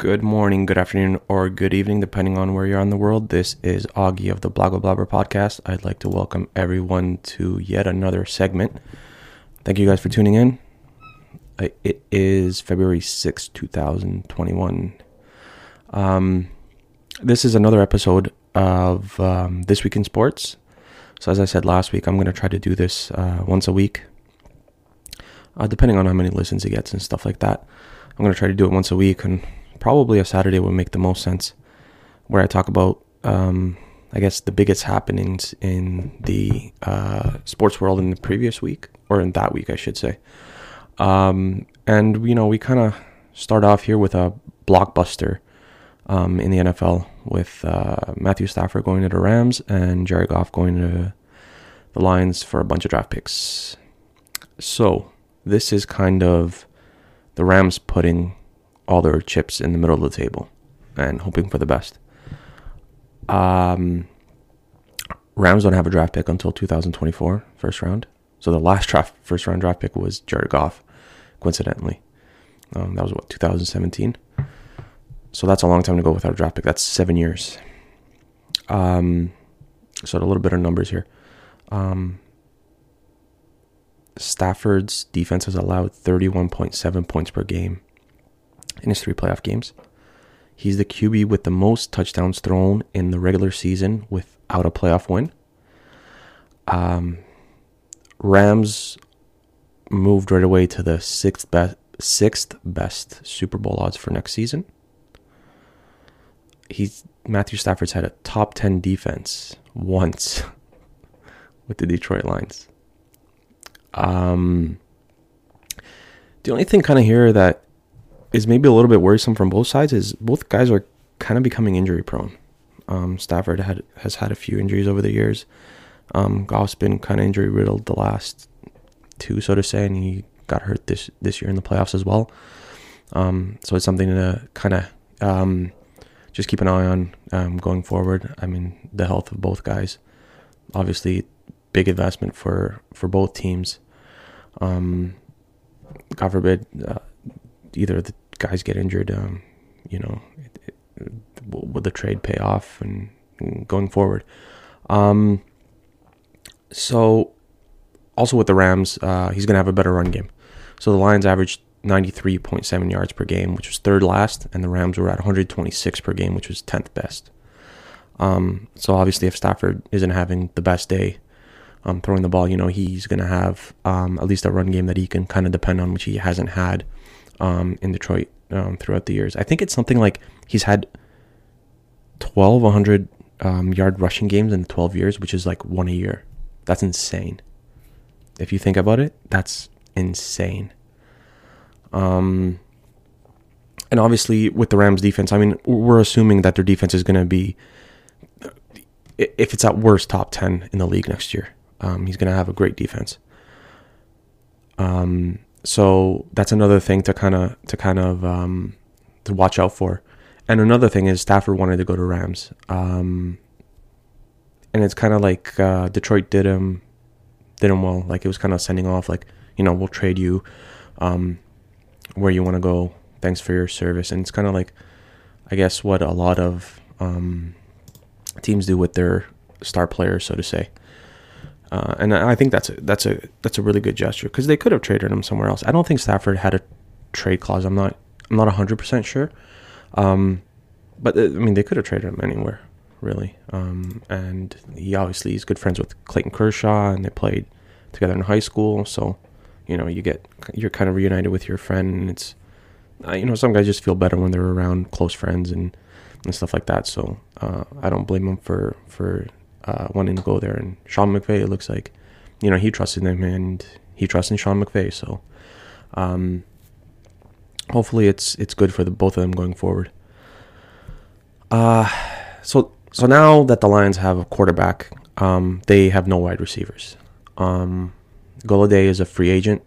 Good morning, good afternoon, or good evening, depending on where you're in the world. This is Augie of the Blogger Blabber podcast. I'd like to welcome everyone to yet another segment. Thank you guys for tuning in. It is February sixth, 2021. Um, this is another episode of um, This Week in Sports. So, as I said last week, I'm going to try to do this uh, once a week, uh, depending on how many listens it gets and stuff like that. I'm going to try to do it once a week, and probably a Saturday would make the most sense, where I talk about, um, I guess, the biggest happenings in the uh, sports world in the previous week, or in that week, I should say. Um, and, you know, we kind of start off here with a blockbuster um, in the NFL with uh, Matthew Stafford going to the Rams and Jared Goff going to the Lions for a bunch of draft picks. So, this is kind of the Rams putting all their chips in the middle of the table and hoping for the best. Um, Rams don't have a draft pick until 2024, first round. So the last draft, first round draft pick was Jared Goff, coincidentally. Um, that was what 2017. So that's a long time to go without a draft pick. That's seven years. Um, so a little bit of numbers here. Um, Stafford's defense has allowed 31.7 points per game in his three playoff games. He's the QB with the most touchdowns thrown in the regular season without a playoff win. Um, Rams moved right away to the sixth best, sixth best Super Bowl odds for next season. He's Matthew Stafford's had a top ten defense once with the Detroit Lions. Um, the only thing kind of here that is maybe a little bit worrisome from both sides is both guys are kind of becoming injury prone. Um, Stafford had has had a few injuries over the years. Um, Goff's been kind of injury riddled the last two, so to say, and he got hurt this this year in the playoffs as well. Um, so it's something to kind of um, just keep an eye on um, going forward. I mean, the health of both guys, obviously, big investment for for both teams. Um, God forbid, uh, either the guys get injured. Um, you know, it, it, will the trade pay off and, and going forward? Um, so, also with the Rams, uh, he's going to have a better run game. So the Lions averaged 93.7 yards per game, which was third last, and the Rams were at 126 per game, which was 10th best. Um, so obviously, if Stafford isn't having the best day um, throwing the ball, you know, he's going to have um, at least a run game that he can kind of depend on, which he hasn't had um, in Detroit um, throughout the years. I think it's something like he's had 1,200 um, yard rushing games in 12 years, which is like one a year. That's insane. If you think about it, that's insane. Um, and obviously with the Rams defense, I mean, we're assuming that their defense is going to be, if it's at worst, top 10 in the league next year. Um, he's going to have a great defense. Um, so that's another thing to kind of to kind of um, to watch out for. And another thing is Stafford wanted to go to Rams, um, and it's kind of like uh, Detroit did him did him well. Like it was kind of sending off like you know we'll trade you um, where you want to go. Thanks for your service. And it's kind of like I guess what a lot of um, teams do with their star players, so to say. Uh, and I think that's a that's a that's a really good gesture because they could have traded him somewhere else. I don't think Stafford had a trade clause. I'm not I'm not hundred percent sure, um, but uh, I mean they could have traded him anywhere really. Um, and he obviously is good friends with Clayton Kershaw, and they played together in high school. So you know you get you're kind of reunited with your friend, and it's uh, you know some guys just feel better when they're around close friends and and stuff like that. So uh, I don't blame him for for uh, wanting to go there. And Sean McVay, it looks like, you know, he trusted him and he trusted Sean McVay. So, um, hopefully it's it's good for the both of them going forward. Uh, so so now that the Lions have a quarterback, um, they have no wide receivers. Um, Golladay is a free agent,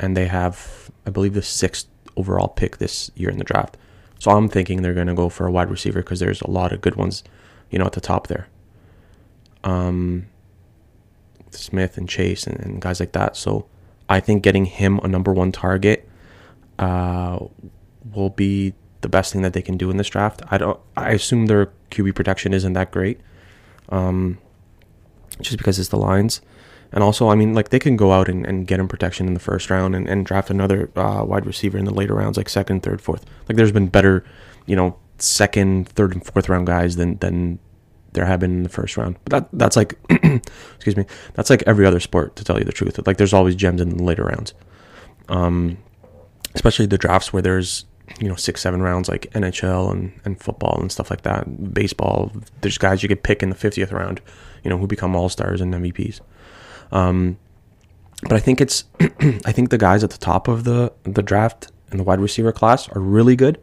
and they have, I believe, the sixth overall pick this year in the draft. So I'm thinking they're going to go for a wide receiver because there's a lot of good ones, you know, at the top there um, Smith and Chase and, and, guys like that. So I think getting him a number one target uh, will be the best thing that they can do in this draft. I don't. I assume their QB protection isn't that great, um, just because it's the lines. And also, I mean, like they can go out and, and get him protection in the first round and, and draft another uh, wide receiver in the later rounds, like second, third, fourth. Like there's been better, you know, second, third, and fourth round guys than than there have been in the first round. But that that's like, excuse me, that's like every other sport to tell you the truth. Like there's always gems in the later rounds, um, especially the drafts where there's you know six, seven rounds like NHL and and football and stuff like that. Baseball, there's guys you could pick in the fiftieth round, you know, who become all stars and MVPs. Um, but I think it's I think the guys at the top of the the draft and the wide receiver class are really good,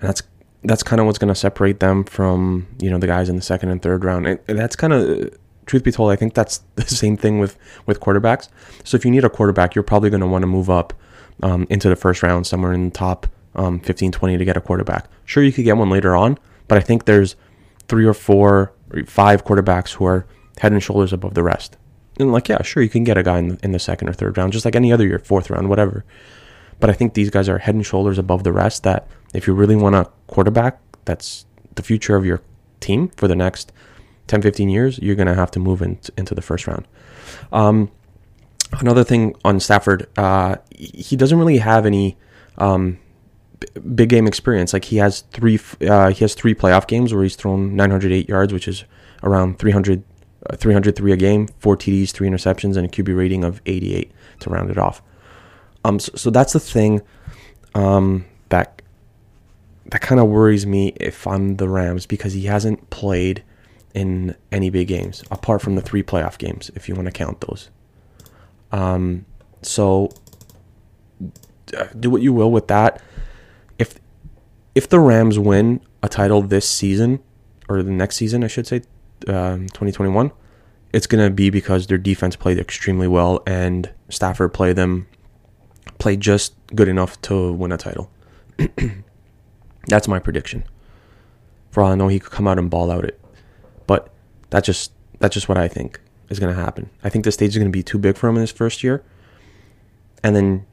and that's that's kind of what's going to separate them from you know the guys in the second and third round. And that's kind of truth be told, I think that's the same thing with with quarterbacks. So if you need a quarterback, you're probably going to want to move up um, into the first round, somewhere in the top um, 15, 20 to get a quarterback. Sure, you could get one later on, but I think there's three or four, or five quarterbacks who are head and shoulders above the rest. And like, yeah, sure, you can get a guy in the, in the second or third round, just like any other year, fourth round, whatever. But I think these guys are head and shoulders above the rest. That if you really want a quarterback, that's the future of your team for the next 10, 15 years, you're going to have to move in, into the first round. Um, another thing on Stafford, uh, he doesn't really have any um, big game experience. Like he has three, uh, he has three playoff games where he's thrown 908 yards, which is around 300 uh, 303 a game, four TDs, three interceptions, and a QB rating of 88 to round it off. Um, so, so that's the thing um, that kind of worries me if I'm the Rams because he hasn't played in any big games apart from the three playoff games, if you want to count those. Um, so uh, do what you will with that. If if the Rams win a title this season or the next season, I should say, um, 2021, it's going to be because their defense played extremely well and Stafford played them played just good enough to win a title. that's my prediction. For all I know, he could come out and ball out it, but that's just that's just what I think is going to happen. I think the stage is going to be too big for him in his first year, and then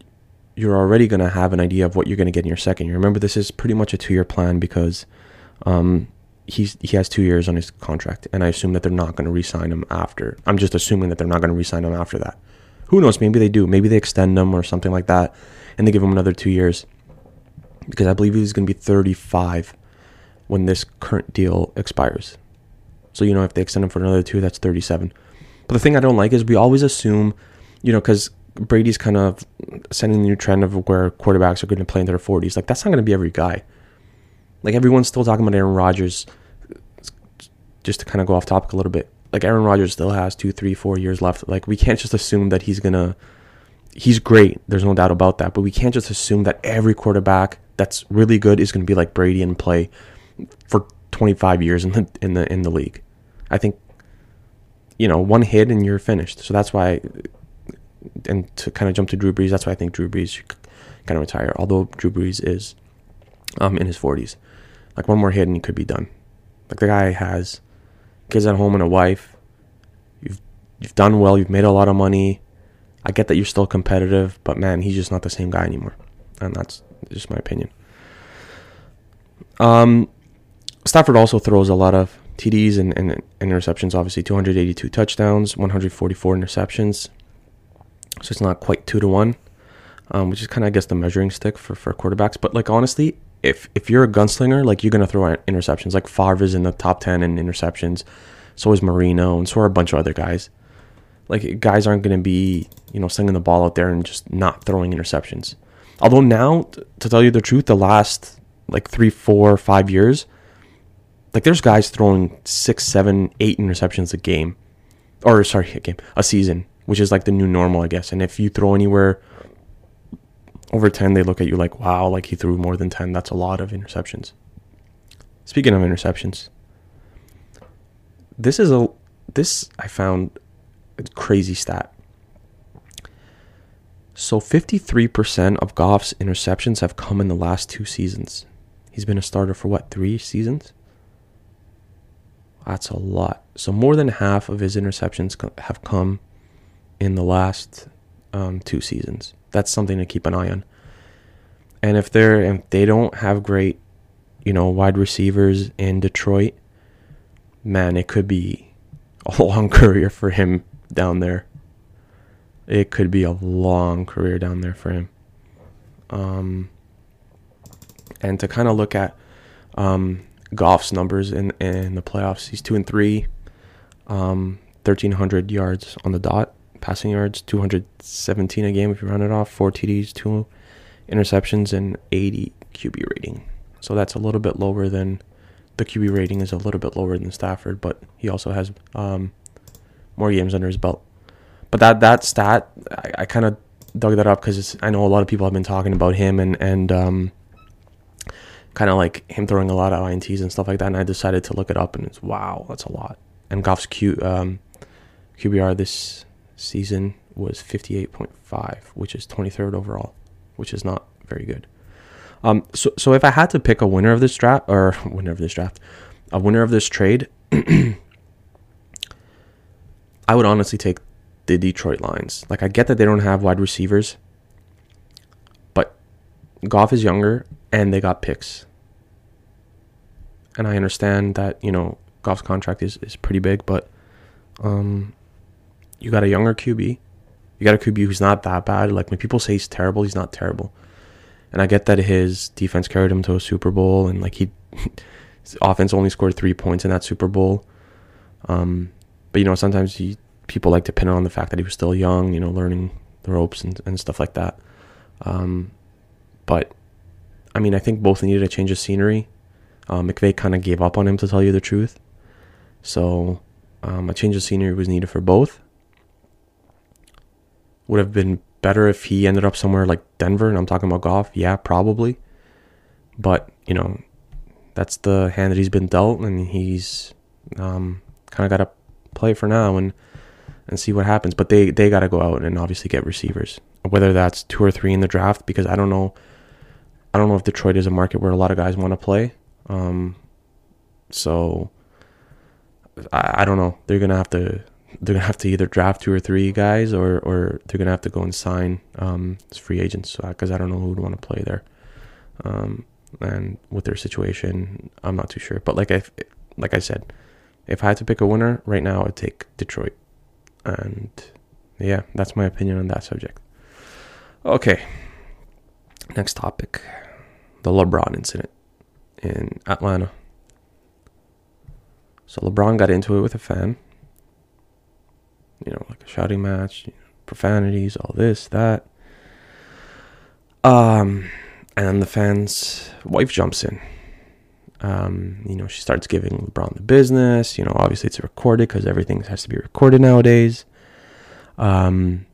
you're already going to have an idea of what you're going to get in your second year. Remember, this is pretty much a two year plan because um, he's he has two years on his contract, and I assume that they're not going to re-sign him after. I'm just assuming that they're not going to re-sign him after that. Who knows? Maybe they do. Maybe they extend him or something like that, and they give him another two years, because I believe he's going to be 35 when this current deal expires. So you know, if they extend him for another two, that's 37. But the thing I don't like is we always assume, you know, because Brady's kind of setting the new trend of where quarterbacks are going to play into their 40s. Like that's not going to be every guy. Like everyone's still talking about Aaron Rodgers. Just to kind of go off topic a little bit, like Aaron Rodgers still has two, three, four years left. Like we can't just assume that he's gonna. He's great. There's no doubt about that. But we can't just assume that every quarterback that's really good is going to be like Brady and play for 25 years in the in the in the league. I think you know one hit and you're finished. So that's why. And to kind of jump to Drew Brees, that's why I think Drew Brees should kind of retire. Although Drew Brees is um, in his 40s. Like one more hit and he could be done. Like the guy has kids at home and a wife. You've you've done well. You've made a lot of money. I get that you're still competitive, but man, he's just not the same guy anymore, and that's just my opinion. Um, Stafford also throws a lot of TDs and, and, and interceptions. Obviously, 282 touchdowns, 144 interceptions. So it's not quite two to one, um, which is kind of I guess the measuring stick for for quarterbacks. But like honestly, if if you're a gunslinger, like you're gonna throw interceptions. Like Favre is in the top ten in interceptions. So is Marino, and so are a bunch of other guys. Like guys aren't gonna be you know slinging the ball out there and just not throwing interceptions. Although now, to tell you the truth, the last like three, four, five years, like there's guys throwing six, seven, eight interceptions a game, or sorry, a game, a season, which is like the new normal, I guess. And if you throw anywhere over 10 they look at you like wow like he threw more than 10 that's a lot of interceptions speaking of interceptions this is a this i found crazy stat so 53% of Goff's interceptions have come in the last two seasons. He's been a starter for what, three seasons? That's a lot. So more than half of his interceptions have come in the last um, two seasons that's something to keep an eye on. And if they're if they don't have great you know, wide receivers in Detroit, man, it could be a long career for him down there. It could be a long career down there for him. Um, and to kind of look at um, Goff's numbers in in the playoffs, he's two and three, um, thirteen hundred yards on the dot, passing yards, two hundred seventeen a game if you round it off, four TDs, two interceptions, and eighty QB rating. So that's a little bit lower than the QB rating is a little bit lower than Stafford, but he also has um, more games under his belt. But that that stat, I, I kind of dug that up because I know a lot of people have been talking about him and and um, kind of like him throwing a lot of ints and stuff like that. And I decided to look it up, and it's wow, that's a lot. And Goff's Q um, QBR this season was 58.5, which is 23rd overall, which is not very good. Um, so so if I had to pick a winner of this draft or winner of this draft, a winner of this trade, I would honestly take the Detroit Lions. Like I get that they don't have wide receivers, but Goff is younger and they got picks. And I understand that, you know, Goff's contract is, is pretty big, but um you got a younger QB. You got a QB who's not that bad. Like when people say he's terrible, he's not terrible. And I get that his defense carried him to a Super Bowl, and like he, his offense only scored three points in that Super Bowl. Um, but you know, sometimes he, people like to pin it on the fact that he was still young, you know, learning the ropes and, and stuff like that. Um, but I mean, I think both needed a change of scenery. Uh, McVay kind of gave up on him, to tell you the truth. So um, a change of scenery was needed for both. Would have been better if he ended up somewhere like Denver, and I'm talking about Goff. Yeah, probably. But you know, that's the hand that he's been dealt, and he's um, kind of got to play for now and and see what happens. But they they got to go out and obviously get receivers, whether that's two or three in the draft, because I don't know. I don't know if Detroit is a market where a lot of guys want to play. Um, so I, I don't know. They're gonna have to they're gonna have to either draft two or three guys, or or they're gonna have to go and sign um, free agents because I don't know who would want to play there. Um, and with their situation, I'm not too sure. But like I like I said, if I had to pick a winner right now, I'd take Detroit. And yeah, that's my opinion on that subject. Okay. Next topic. The LeBron incident in Atlanta. So LeBron got into it with a fan you know, like a shouting match, you know, profanities, all this, that. Um, and the fan's wife jumps in. Um, you know, she starts giving LeBron the business. You know, obviously it's recorded because everything has to be recorded nowadays. Um,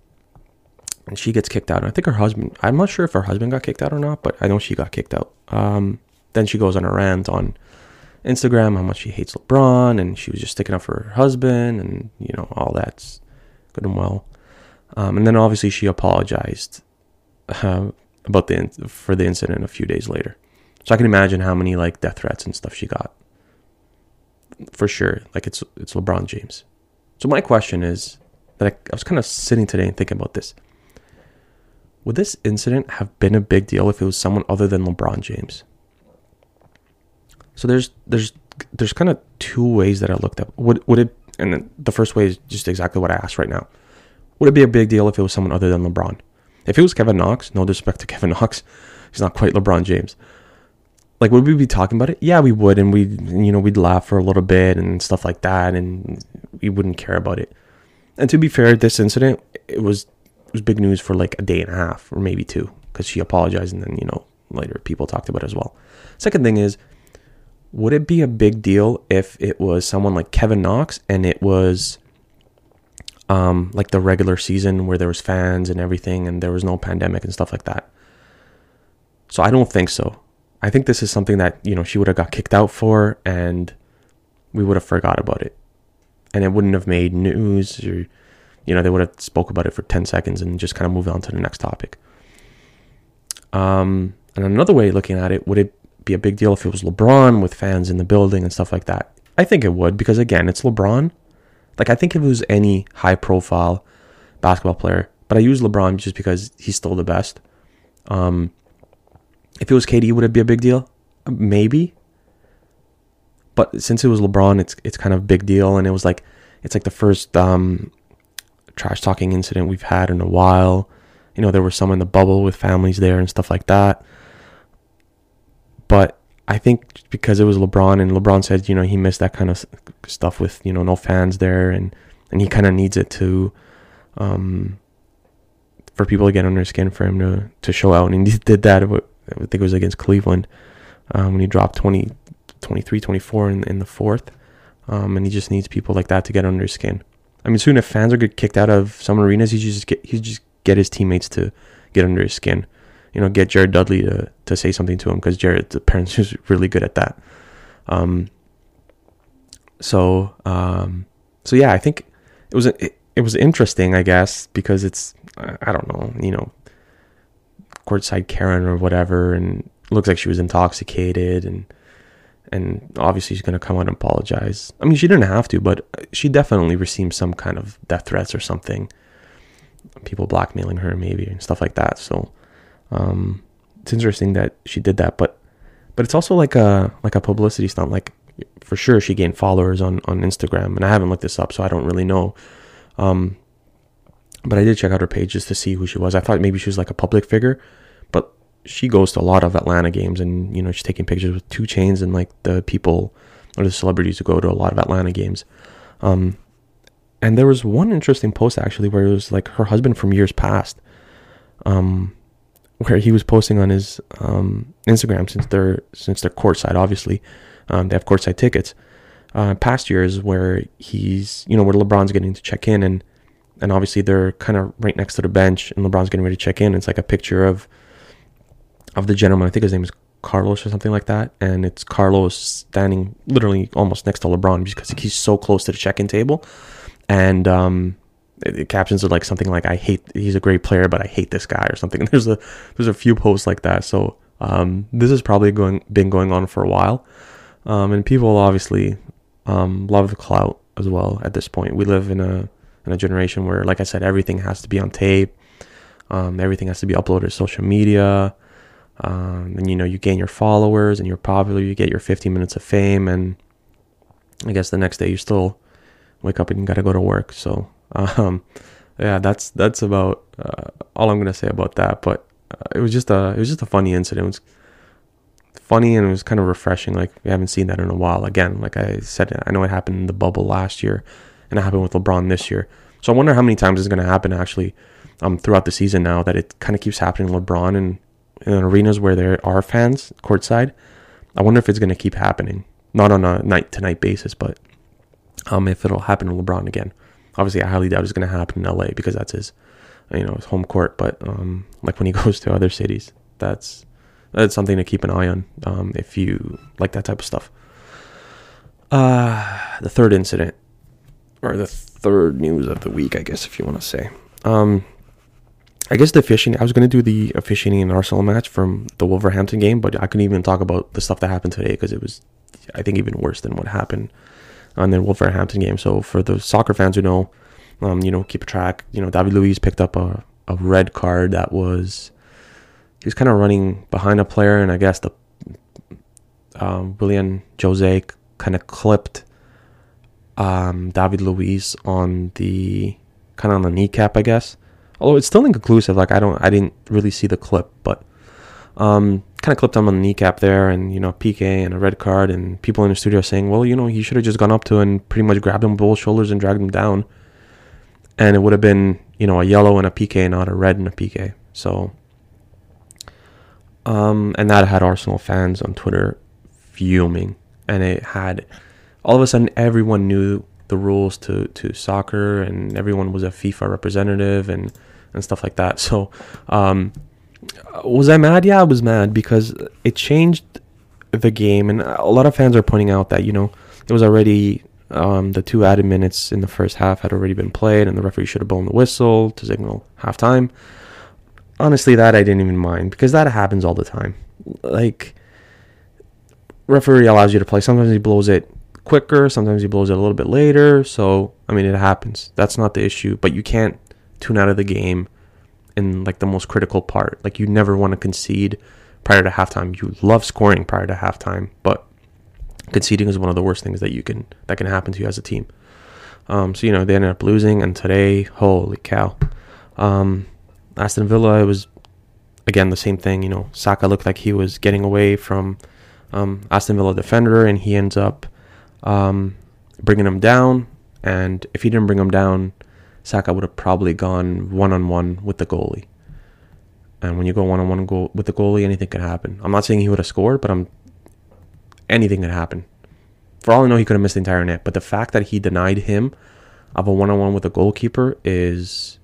and she gets kicked out. I think her husband, I'm not sure if her husband got kicked out or not, but I know she got kicked out. Um, then she goes on a rant on Instagram how much she hates LeBron and she was just sticking up for her husband and you know all that's good and well. Um, and then obviously she apologized uh, about the for the incident a few days later. So I can imagine how many like death threats and stuff she got. For sure, like it's it's LeBron James. So my question is that I, I was kind of sitting today and thinking about this. Would this incident have been a big deal if it was someone other than LeBron James? So there's there's there's kind of two ways that I looked at. Would would it? And the first way is just exactly what I asked right now. Would it be a big deal if it was someone other than LeBron? If it was Kevin Knox, no disrespect to Kevin Knox, he's not quite LeBron James. Like, would we be talking about it? Yeah, we would, and we, you know, we'd laugh for a little bit and stuff like that, and we wouldn't care about it. And to be fair, this incident it was it was big news for like a day and a half or maybe two because she apologized, and then you know later people talked about it as well. Second thing is would it be a big deal if it was someone like Kevin Knox and it was um, like the regular season where there was fans and everything and there was no pandemic and stuff like that? So I don't think so. I think this is something that, you know, she would have got kicked out for and we would have forgot about it. And it wouldn't have made news or you know, they would have spoke about it for 10 seconds and just kind of moved on to the next topic. Um, and another way looking at it, would it be a big deal if it was LeBron with fans in the building and stuff like that. I think it would because again, it's LeBron. Like I think if it was any high profile basketball player, but I use LeBron just because he's still the best. Um, if it was KD, would it be a big deal? Maybe, but since it was LeBron, it's it's kind of a big deal, and it was like it's like the first um, trash talking incident we've had in a while. You know, there were some in the bubble with families there and stuff like that. But I think because it was LeBron and LeBron said, you know, he missed that kind of stuff with, you know, no fans there and, and he kind of needs it to, um, for people to get under his skin for him to, to show out. And he did that. I think it was against Cleveland, um, when he dropped 20, 23, 24 in, in the fourth. Um, and he just needs people like that to get under his skin. I mean, soon if fans are get kicked out of some arenas, he just get he just get his teammates to get under his skin. You know, get Jared Dudley to to say something to him because Jared apparently is really good at that. Um. So um. So yeah, I think it was it, it was interesting, I guess, because it's I don't know, you know, courtside Karen or whatever, and looks like she was intoxicated and and obviously she's to come out and apologize. I mean, she didn't have to, but she definitely received some kind of death threats or something. People blackmailing her, maybe, and stuff like that. So, um, it's interesting that she did that, but but it's also like a like a publicity stunt. Like for sure, she gained followers on on Instagram, and I haven't looked this up, so I don't really know. Um, but I did check out her page just to see who she was. I thought maybe she was like a public figure, but she goes to a lot of Atlanta games and you know she's taking pictures with 2 Chainz and like the people or the celebrities who go to a lot of Atlanta games. Um, and there was one interesting post actually where it was like her husband from years past, um, where he was posting on his um, Instagram since they're since they're courtside. Obviously, um, they have courtside tickets. Uh, past years where he's you know where LeBron's getting to check in and and obviously they're kind of right next to the bench and LeBron's getting ready to check in. It's like a picture of of the gentleman. I think his name is Carlos or something like that. And it's Carlos standing literally almost next to LeBron because he's so close to the check-in table. And um, the captions are like something like "I hate he's a great player, but I hate this guy" or something. There's a there's a few posts like that. So um, this has probably going been going on for a while, um, and people obviously um, love the clout as well. At this point, we live in a in a generation where, like I said, everything has to be on tape. Um, everything has to be uploaded to social media. Um, and you know you gain your followers and you're popular you get your 15 minutes of fame and i guess the next day you still wake up and you got to go to work. So um, yeah that's that's about uh, all i'm gonna say about that. But uh, it was just a it was just a funny incident. It was funny and it was kind of refreshing. Like we haven't seen that in a while. Again like i said i know it happened in the bubble last year and it happened with lebron this year so i wonder how many times it's going to happen actually um, throughout the season now that it kind of keeps happening lebron and in arenas where there are fans courtside. I wonder if it's going to keep happening, not on a night to night basis, but um, if it'll happen to LeBron again. Obviously, I highly doubt it's going to happen in LA because that's his, you know, his home court. But um, like when he goes to other cities, that's that's something to keep an eye on um, if you like that type of stuff. Uh, the third incident, or the third news of the week, I guess, if you want to say. Um, I guess the officiating. I was going to do the officiating in Arsenal match from the Wolverhampton game, but I couldn't even talk about the stuff that happened today because it was, I think, even worse than what happened on the Wolverhampton game. So for the soccer fans who know, um, you know, keep a track. You know, David Luiz picked up a a red card that was he was kind of running behind a player, and I guess the um, Willian Jose kind of clipped um, David Luiz on the kind of on the kneecap, I guess although it's still inconclusive. Like I don't, I didn't really see the clip, but um, kind of clipped him on the kneecap there, and you know, PK and a red card, and people in the studio saying, well, you know, he should have just gone up to and pretty much grabbed him both shoulders and dragged him down, and it would have been, you know, a yellow and a PK, not a red and a PK. So, um, and that had Arsenal fans on Twitter fuming, and it had all of a sudden everyone knew the rules to to soccer, and everyone was a FIFA representative and and stuff like that. So, um, was I mad? Yeah, I was mad because it changed the game, and a lot of fans are pointing out that you know it was already um, the two added minutes in the first half had already been played, and the referee should have blown the whistle to signal halftime. Honestly, that I didn't even mind because that happens all the time. Like, referee allows you to play. Sometimes he blows it quicker, sometimes he blows it a little bit later. So, I mean, it happens. That's not the issue, but you can't tune out of the game in like the most critical part. Like you never want to concede prior to halftime. You love scoring prior to halftime, but Conceding is one of the worst things that you can that can happen to you as a team. Um, so you know they ended up losing, and today, holy cow, um, Aston Villa it was again the same thing. You know, Saka looked like he was getting away from um, Aston Villa defender, and he ends up um, bringing him down. And if he didn't bring him down, Saka would have probably gone one on one with the goalie. And when you go one on one with the goalie, anything can happen. I'm not saying he would have scored, but I'm anything could happen. For all I know, he could have missed the entire net. But the fact that he denied him of a one on one with a goalkeeper is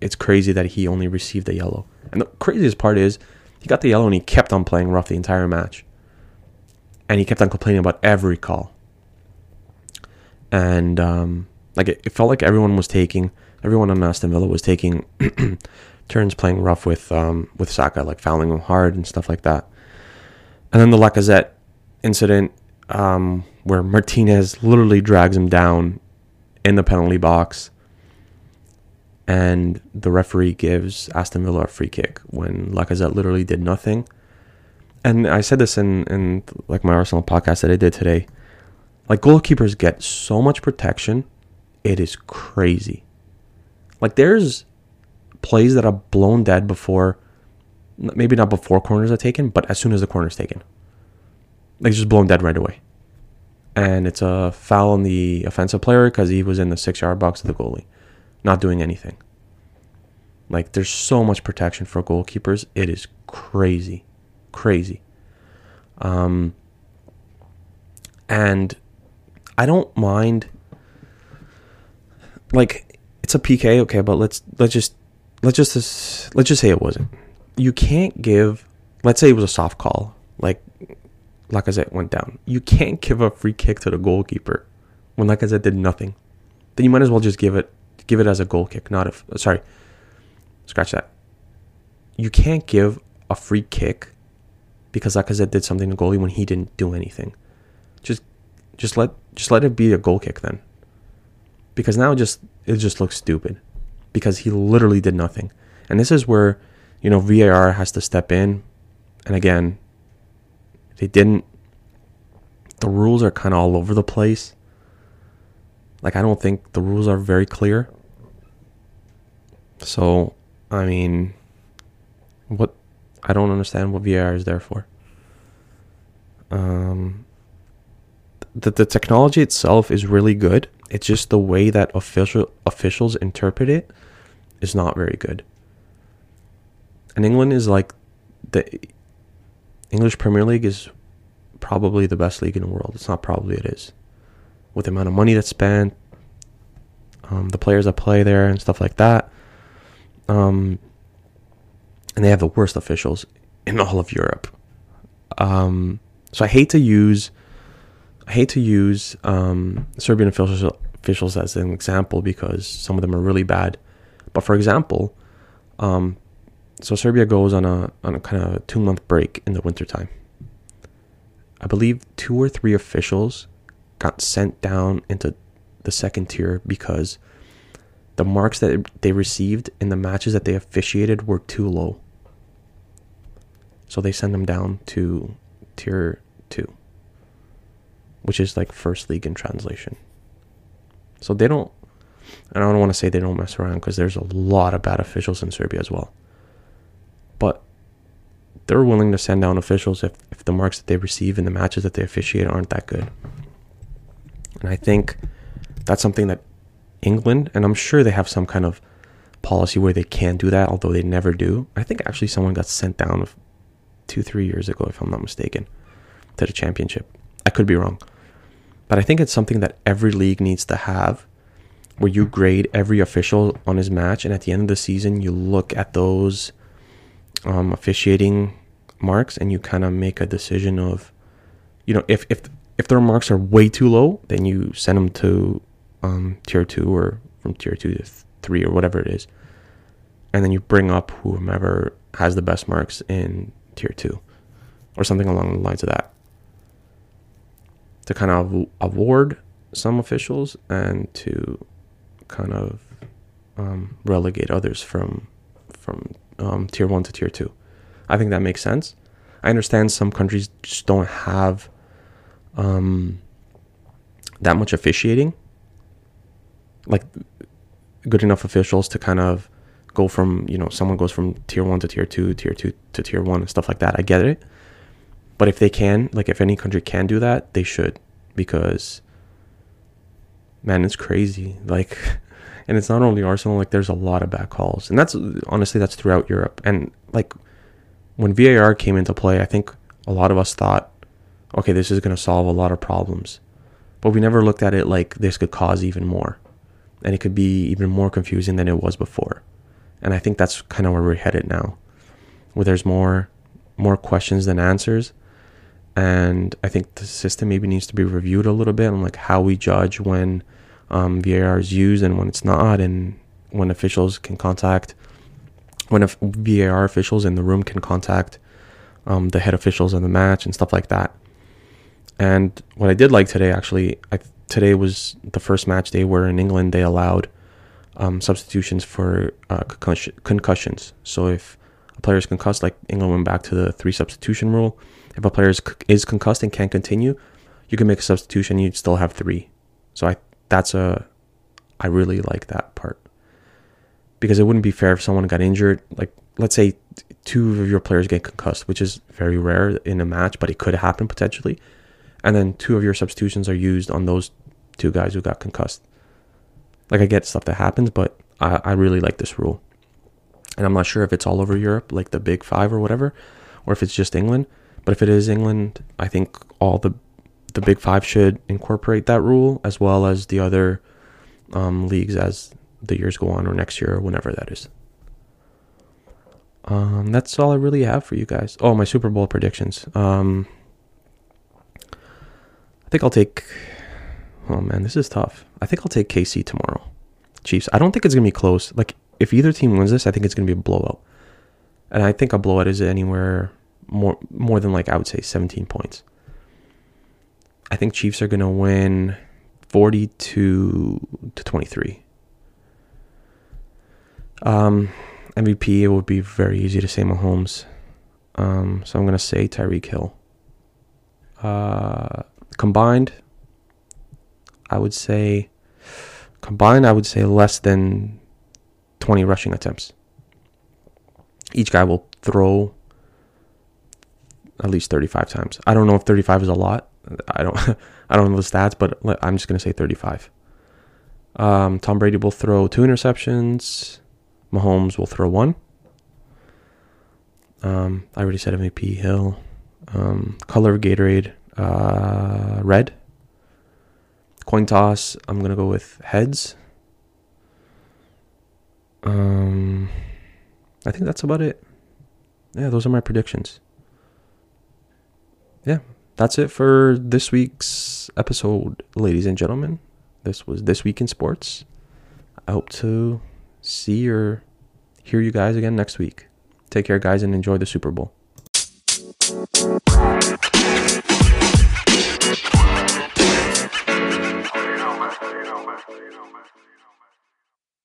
it's crazy that he only received a yellow. And the craziest part is he got the yellow and he kept on playing rough the entire match. And he kept on complaining about every call. And um, like it, it, felt like everyone was taking everyone on Aston Villa was taking turns playing rough with um, with Saka, like fouling him hard and stuff like that. And then the Lacazette incident um, where Martinez literally drags him down in the penalty box and the referee gives Aston Villa a free kick when Lacazette literally did nothing. And I said this in, in like my Arsenal podcast that I did today. Like goalkeepers get so much protection, it is crazy. Like there's plays that are blown dead before, maybe not before corners are taken, but as soon as the corner is taken, like it's just blown dead right away. And it's a foul on the offensive player because he was in the six yard box of the goalie not doing anything. Like there's so much protection for goalkeepers. It is crazy. Crazy. Um and I don't mind like it's a PK, okay, but let's let's just let's just let's just say it wasn't. You can't give let's say it was a soft call, like Lacazette went down. You can't give a free kick to the goalkeeper when Lacazette did nothing. Then you might as well just give it give it as a goal kick, not a sorry. Scratch that. You can't give a free kick because Lacazette did something to goalie when he didn't do anything. Just just let just let it be a goal kick then. Because now it just it just looks stupid. Because he literally did nothing. And this is where, you know, VAR has to step in. And again, they didn't the rules are kind of all over the place. Like I don't think the rules are very clear. So, I mean, what I don't understand what VAR is there for. Um, the the technology itself is really good. It's just the way that official officials interpret it is not very good. And England is like the English Premier League is probably the best league in the world. It's not probably it is. With the amount of money that's spent, um, the players that play there and stuff like that. Um, and they have the worst officials in all of Europe. Um, so I hate to use, I hate to use um, Serbian officials officials as an example because some of them are really bad. But for example, um, so Serbia goes on a on a kind of two month break in the wintertime. I believe two or three officials got sent down into the second tier because the marks that they received in the matches that they officiated were too low. So they send them down to tier 2, which is like first league in translation. So they don't, I don't want to say they don't mess around because there's a lot of bad officials in Serbia as well. But they're willing to send down officials if, if the marks that they receive in the matches that they officiate aren't that good. And I think that's something that England, and I'm sure they have some kind of policy where they can do that, although they never do. I think actually someone got sent down two, three years ago, if I'm not mistaken, to the championship. I could be wrong. But I think it's something that every league needs to have where you grade every official on his match, and at the end of the season, you look at those um, officiating marks and you kind of make a decision of, you know, if, if, if their marks are way too low, then you send them to um, tier two or from tier two to three or whatever it is, and then you bring up whomever has the best marks in tier two, or something along the lines of that, to kind of award some officials and to kind of um, relegate others from from um, tier one to tier two. I think that makes sense. I understand some countries just don't have um, that much officiating, like good enough officials to kind of go from you know someone goes from tier one to tier two, tier two to tier one, and stuff like that. I get it, but if they can, like if any country can do that, they should because man, it's crazy. Like, and it's not only Arsenal. Like, there's a lot of bad calls, and that's honestly that's throughout Europe. And like when VAR came into play, I think a lot of us thought, okay, this is going to solve a lot of problems, but we never looked at it like this could cause even more, and it could be even more confusing than it was before. And I think that's kind of where we're headed now, where there's more more questions than answers and I think the system maybe needs to be reviewed a little bit on like how we judge when um, VAR is used and when it's not, and when officials can contact when VAR officials in the room can contact um, the head officials in the match and stuff like that. And what I did like today, actually, I, today was the first match day where in England they allowed um, substitutions for uh, concussion, concussions. So if a player is concussed, like England went back to the three substitution rule if a player is, is concussed and can't continue, you can make a substitution. You'd still have three. So I that's a I really like that part because it wouldn't be fair if someone got injured. Like let's say two of your players get concussed, which is very rare in a match, but it could happen potentially. And then two of your substitutions are used on those two guys who got concussed. Like I get stuff that happens, but I, I really like this rule. And I'm not sure if it's all over Europe, like the big five or whatever, or if it's just England. But if it is England, I think all the the Big Five should incorporate that rule as well as the other um, leagues as the years go on or next year or whenever that is. Um, that's all I really have for you guys. Oh, my Super Bowl predictions. Um, I think I'll take. Oh man, this is tough. I think I'll take KC tomorrow. Chiefs. I don't think it's gonna be close. Like if either team wins this, I think it's gonna be a blowout. And I think a blowout is anywhere more more than like I would say 17 points. I think Chiefs are to win 42 to 23. Um, MVP it would be very easy to say Mahomes. Um, so I'm to say Tyreek Hill. Uh, combined, I would say combined I would say less than 20 rushing attempts. Each guy will throw at least 35 times. I don't know if 35 is a lot. I don't I don't know the stats, but I'm just going to say 35. Um, Tom Brady will throw two interceptions. Mahomes will throw one. Um, I already said MVP Hill. Um, color of Gatorade, uh, red. Coin toss, I'm going to go with heads. Um, I think that's about it. Yeah, those are my predictions yeah, that's it for this week's episode, ladies and gentlemen. This was This Week in Sports. I hope to see or hear you guys again next week. Take care, guys, and enjoy the Super Bowl.